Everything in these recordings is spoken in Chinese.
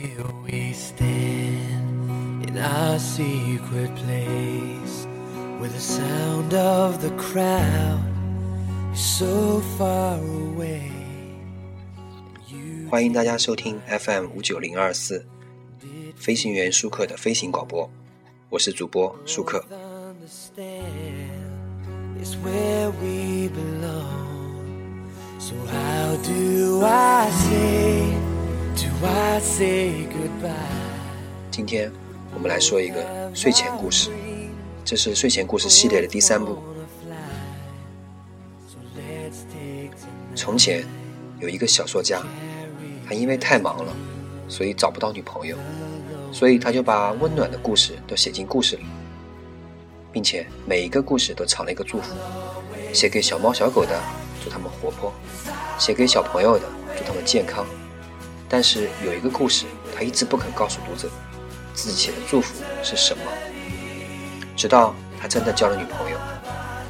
Here we stand in our secret place where the sound of the crowd is so far away. 欢迎大家收听 FM 五九零二四飞行员舒克的飞行广播，我是主播舒克。So 今天我们来说一个睡前故事，这是睡前故事系列的第三部。从前有一个小说家，他因为太忙了，所以找不到女朋友，所以他就把温暖的故事都写进故事里，并且每一个故事都藏了一个祝福，写给小猫小狗的，祝它们活泼；写给小朋友的，祝他们健康。但是有一个故事，他一直不肯告诉读者，自己写的祝福是什么。直到他真的交了女朋友，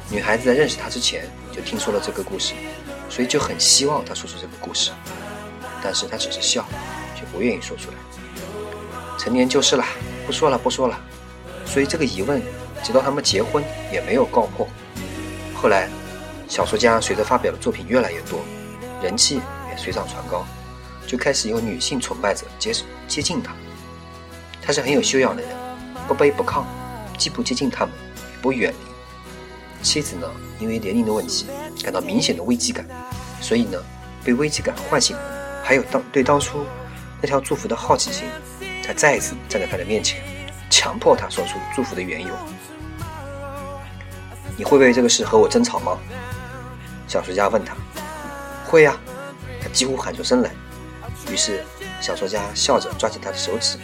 女孩子在认识他之前就听说了这个故事，所以就很希望他说出这个故事，但是他只是笑，却不愿意说出来。成年就是了，不说了，不说了。所以这个疑问，直到他们结婚也没有告破。后来，小说家随着发表的作品越来越多，人气也水涨船高，就开始有女性崇拜者接接近他。他是很有修养的人，不卑不亢，既不接近他们，也不远离。妻子呢，因为年龄的问题，感到明显的危机感，所以呢，被危机感唤醒了，还有当对当初那条祝福的好奇心，才再一次站在他的面前，强迫他说出祝福的缘由。你会为这个事和我争吵吗？小说家问他。会呀、他几乎喊出声来。于是，小说家笑着抓起他的手指，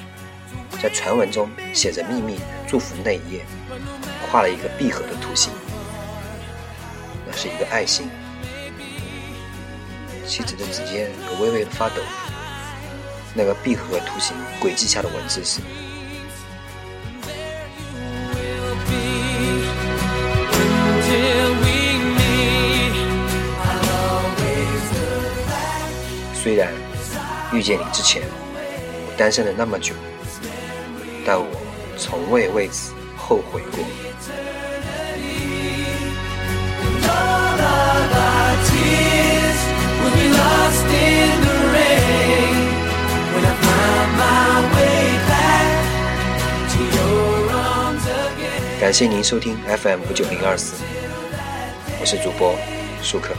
在传闻中写着秘密祝福那一页，画了一个闭合的图形。那是一个爱心。妻子的指尖有微微的发抖。那个闭合图形轨迹下的文字是：虽然遇见你之前，我单身了那么久，但我从未为此后悔过。感谢您收听 FM 五九零二四，我是主播舒克。